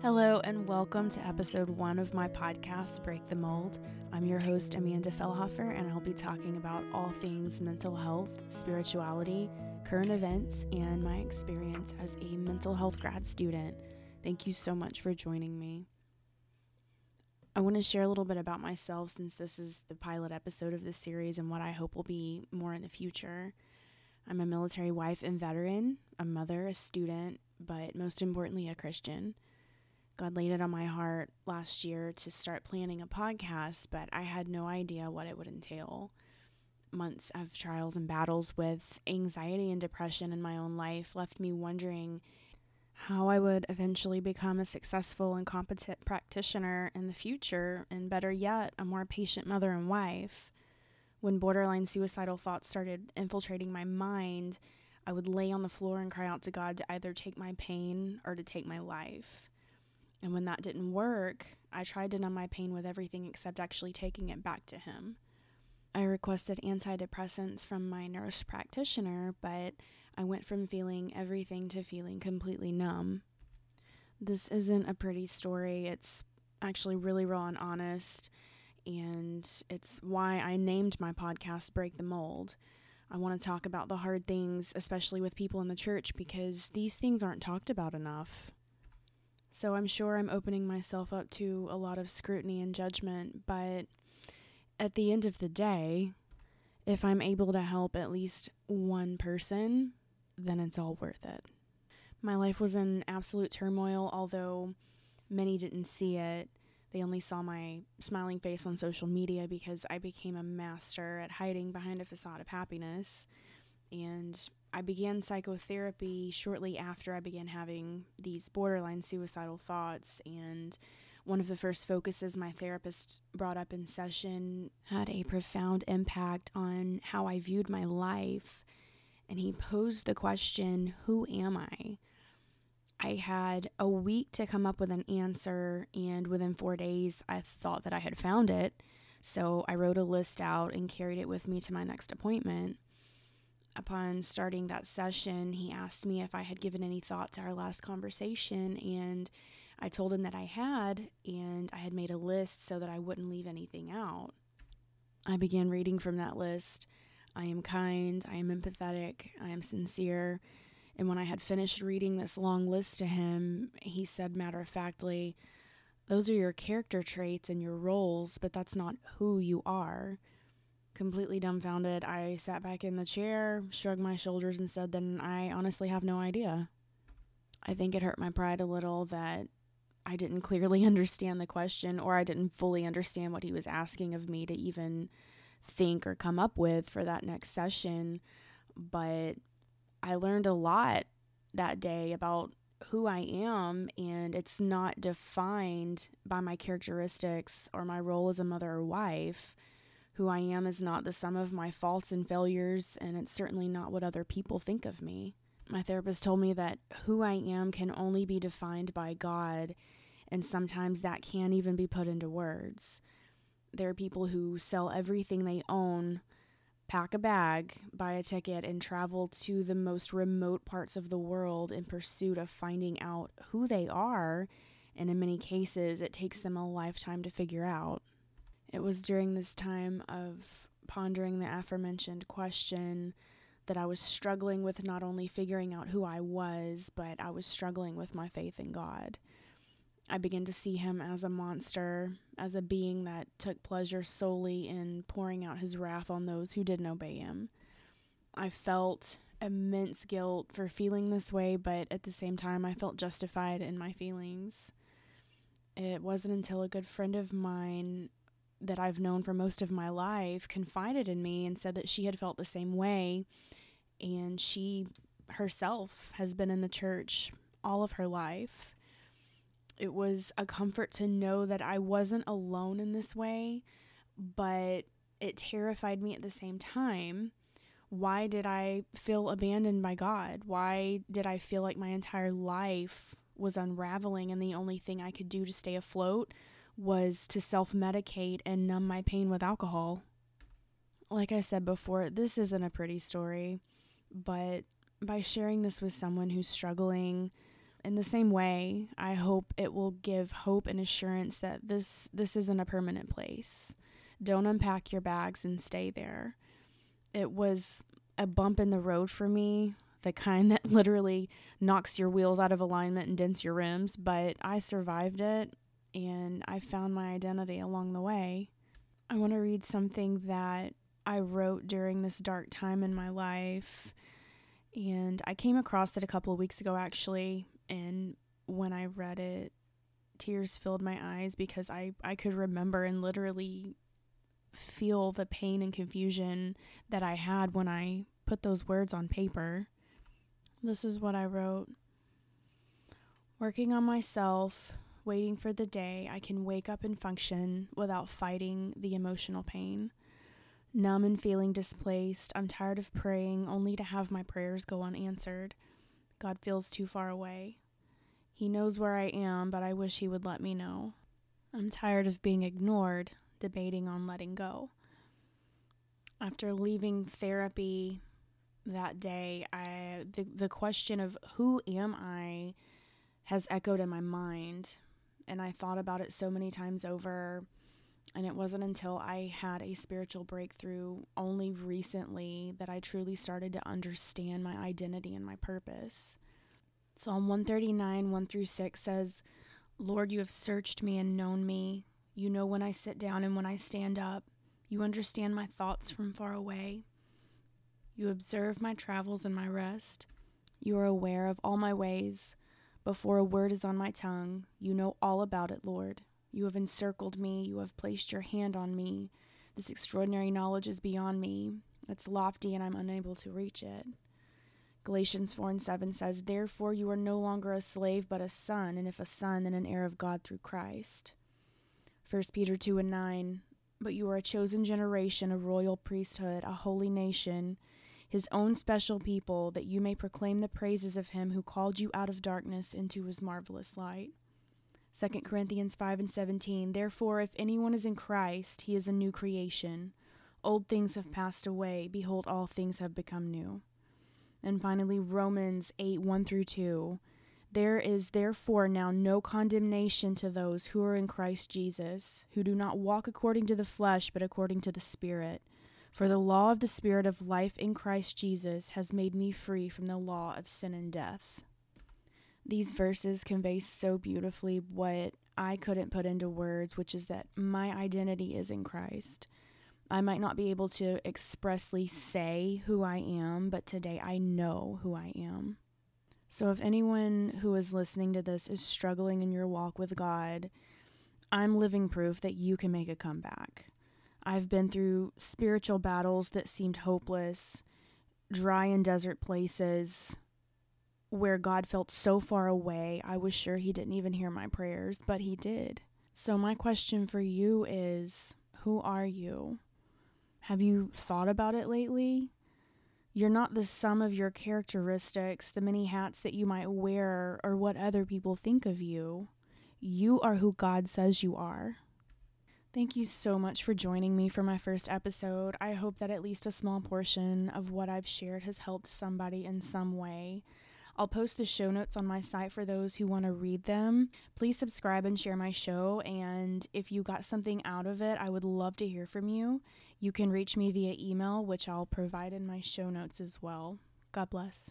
Hello, and welcome to episode one of my podcast, Break the Mold. I'm your host, Amanda Fellhofer, and I'll be talking about all things mental health, spirituality, current events, and my experience as a mental health grad student. Thank you so much for joining me. I want to share a little bit about myself since this is the pilot episode of this series and what I hope will be more in the future. I'm a military wife and veteran, a mother, a student, but most importantly, a Christian. God laid it on my heart last year to start planning a podcast, but I had no idea what it would entail. Months of trials and battles with anxiety and depression in my own life left me wondering how I would eventually become a successful and competent practitioner in the future, and better yet, a more patient mother and wife. When borderline suicidal thoughts started infiltrating my mind, I would lay on the floor and cry out to God to either take my pain or to take my life. And when that didn't work, I tried to numb my pain with everything except actually taking it back to Him. I requested antidepressants from my nurse practitioner, but I went from feeling everything to feeling completely numb. This isn't a pretty story. It's actually really raw and honest, and it's why I named my podcast Break the Mold. I want to talk about the hard things, especially with people in the church, because these things aren't talked about enough. So I'm sure I'm opening myself up to a lot of scrutiny and judgment, but at the end of the day, if I'm able to help at least one person, then it's all worth it. My life was in absolute turmoil, although many didn't see it. They only saw my smiling face on social media because I became a master at hiding behind a facade of happiness. And I began psychotherapy shortly after I began having these borderline suicidal thoughts. And one of the first focuses my therapist brought up in session had a profound impact on how I viewed my life. And he posed the question Who am I? I had a week to come up with an answer, and within four days, I thought that I had found it. So I wrote a list out and carried it with me to my next appointment upon starting that session, he asked me if I had given any thought to our last conversation, and I told him that I had, and I had made a list so that I wouldn't leave anything out. I began reading from that list. I am kind, I am empathetic, I am sincere. And when I had finished reading this long list to him, he said matter of factly, Those are your character traits and your roles, but that's not who you are completely dumbfounded. I sat back in the chair, shrugged my shoulders, and said, Then I honestly have no idea. I think it hurt my pride a little that I didn't clearly understand the question or I didn't fully understand what he was asking of me to even think or come up with for that next session. But I learned a lot that day about who I am, and it's not defined by my characteristics or my role as a mother or wife. Who I am is not the sum of my faults and failures, and it's certainly not what other people think of me. My therapist told me that who I am can only be defined by God, and sometimes that can't even be put into words. There are people who sell everything they own, pack a bag, buy a ticket, and travel to the most remote parts of the world in pursuit of finding out who they are, and in many cases, it takes them a lifetime to figure out. It was during this time of pondering the aforementioned question that I was struggling with not only figuring out who I was, but I was struggling with my faith in God. I began to see him as a monster, as a being that took pleasure solely in pouring out his wrath on those who didn't obey him. I felt immense guilt for feeling this way, but at the same time, I felt justified in my feelings. It wasn't until a good friend of mine that I've known for most of my life confided in me and said that she had felt the same way. And she herself has been in the church all of her life. It was a comfort to know that I wasn't alone in this way, but it terrified me at the same time. Why did I feel abandoned by God? Why did I feel like my entire life was unraveling and the only thing I could do to stay afloat was to self medicate and numb my pain with alcohol. Like I said before, this isn't a pretty story, but by sharing this with someone who's struggling, in the same way, I hope it will give hope and assurance that this this isn't a permanent place. Don't unpack your bags and stay there. It was a bump in the road for me, the kind that literally knocks your wheels out of alignment and dents your rims, but I survived it and I found my identity along the way. I want to read something that I wrote during this dark time in my life. And I came across it a couple of weeks ago, actually. And when I read it, tears filled my eyes because I, I could remember and literally feel the pain and confusion that I had when I put those words on paper. This is what I wrote Working on myself, waiting for the day I can wake up and function without fighting the emotional pain. Numb and feeling displaced, I'm tired of praying only to have my prayers go unanswered. God feels too far away. He knows where I am, but I wish He would let me know. I'm tired of being ignored, debating on letting go. After leaving therapy that day, I the, the question of who am I has echoed in my mind, and I thought about it so many times over. And it wasn't until I had a spiritual breakthrough only recently that I truly started to understand my identity and my purpose. Psalm 139, 1 through 6 says, Lord, you have searched me and known me. You know when I sit down and when I stand up. You understand my thoughts from far away. You observe my travels and my rest. You are aware of all my ways. Before a word is on my tongue, you know all about it, Lord. You have encircled me. You have placed your hand on me. This extraordinary knowledge is beyond me. It's lofty and I'm unable to reach it. Galatians 4 and 7 says, Therefore you are no longer a slave, but a son, and if a son, then an heir of God through Christ. 1 Peter 2 and 9, But you are a chosen generation, a royal priesthood, a holy nation, his own special people, that you may proclaim the praises of him who called you out of darkness into his marvelous light. 2 Corinthians 5 and 17, Therefore, if anyone is in Christ, he is a new creation. Old things have passed away. Behold, all things have become new. And finally, Romans 8 1 through 2. There is therefore now no condemnation to those who are in Christ Jesus, who do not walk according to the flesh, but according to the Spirit. For the law of the Spirit of life in Christ Jesus has made me free from the law of sin and death. These verses convey so beautifully what I couldn't put into words, which is that my identity is in Christ. I might not be able to expressly say who I am, but today I know who I am. So, if anyone who is listening to this is struggling in your walk with God, I'm living proof that you can make a comeback. I've been through spiritual battles that seemed hopeless, dry and desert places where God felt so far away, I was sure He didn't even hear my prayers, but He did. So, my question for you is Who are you? Have you thought about it lately? You're not the sum of your characteristics, the many hats that you might wear, or what other people think of you. You are who God says you are. Thank you so much for joining me for my first episode. I hope that at least a small portion of what I've shared has helped somebody in some way. I'll post the show notes on my site for those who want to read them. Please subscribe and share my show. And if you got something out of it, I would love to hear from you. You can reach me via email, which I'll provide in my show notes as well. God bless.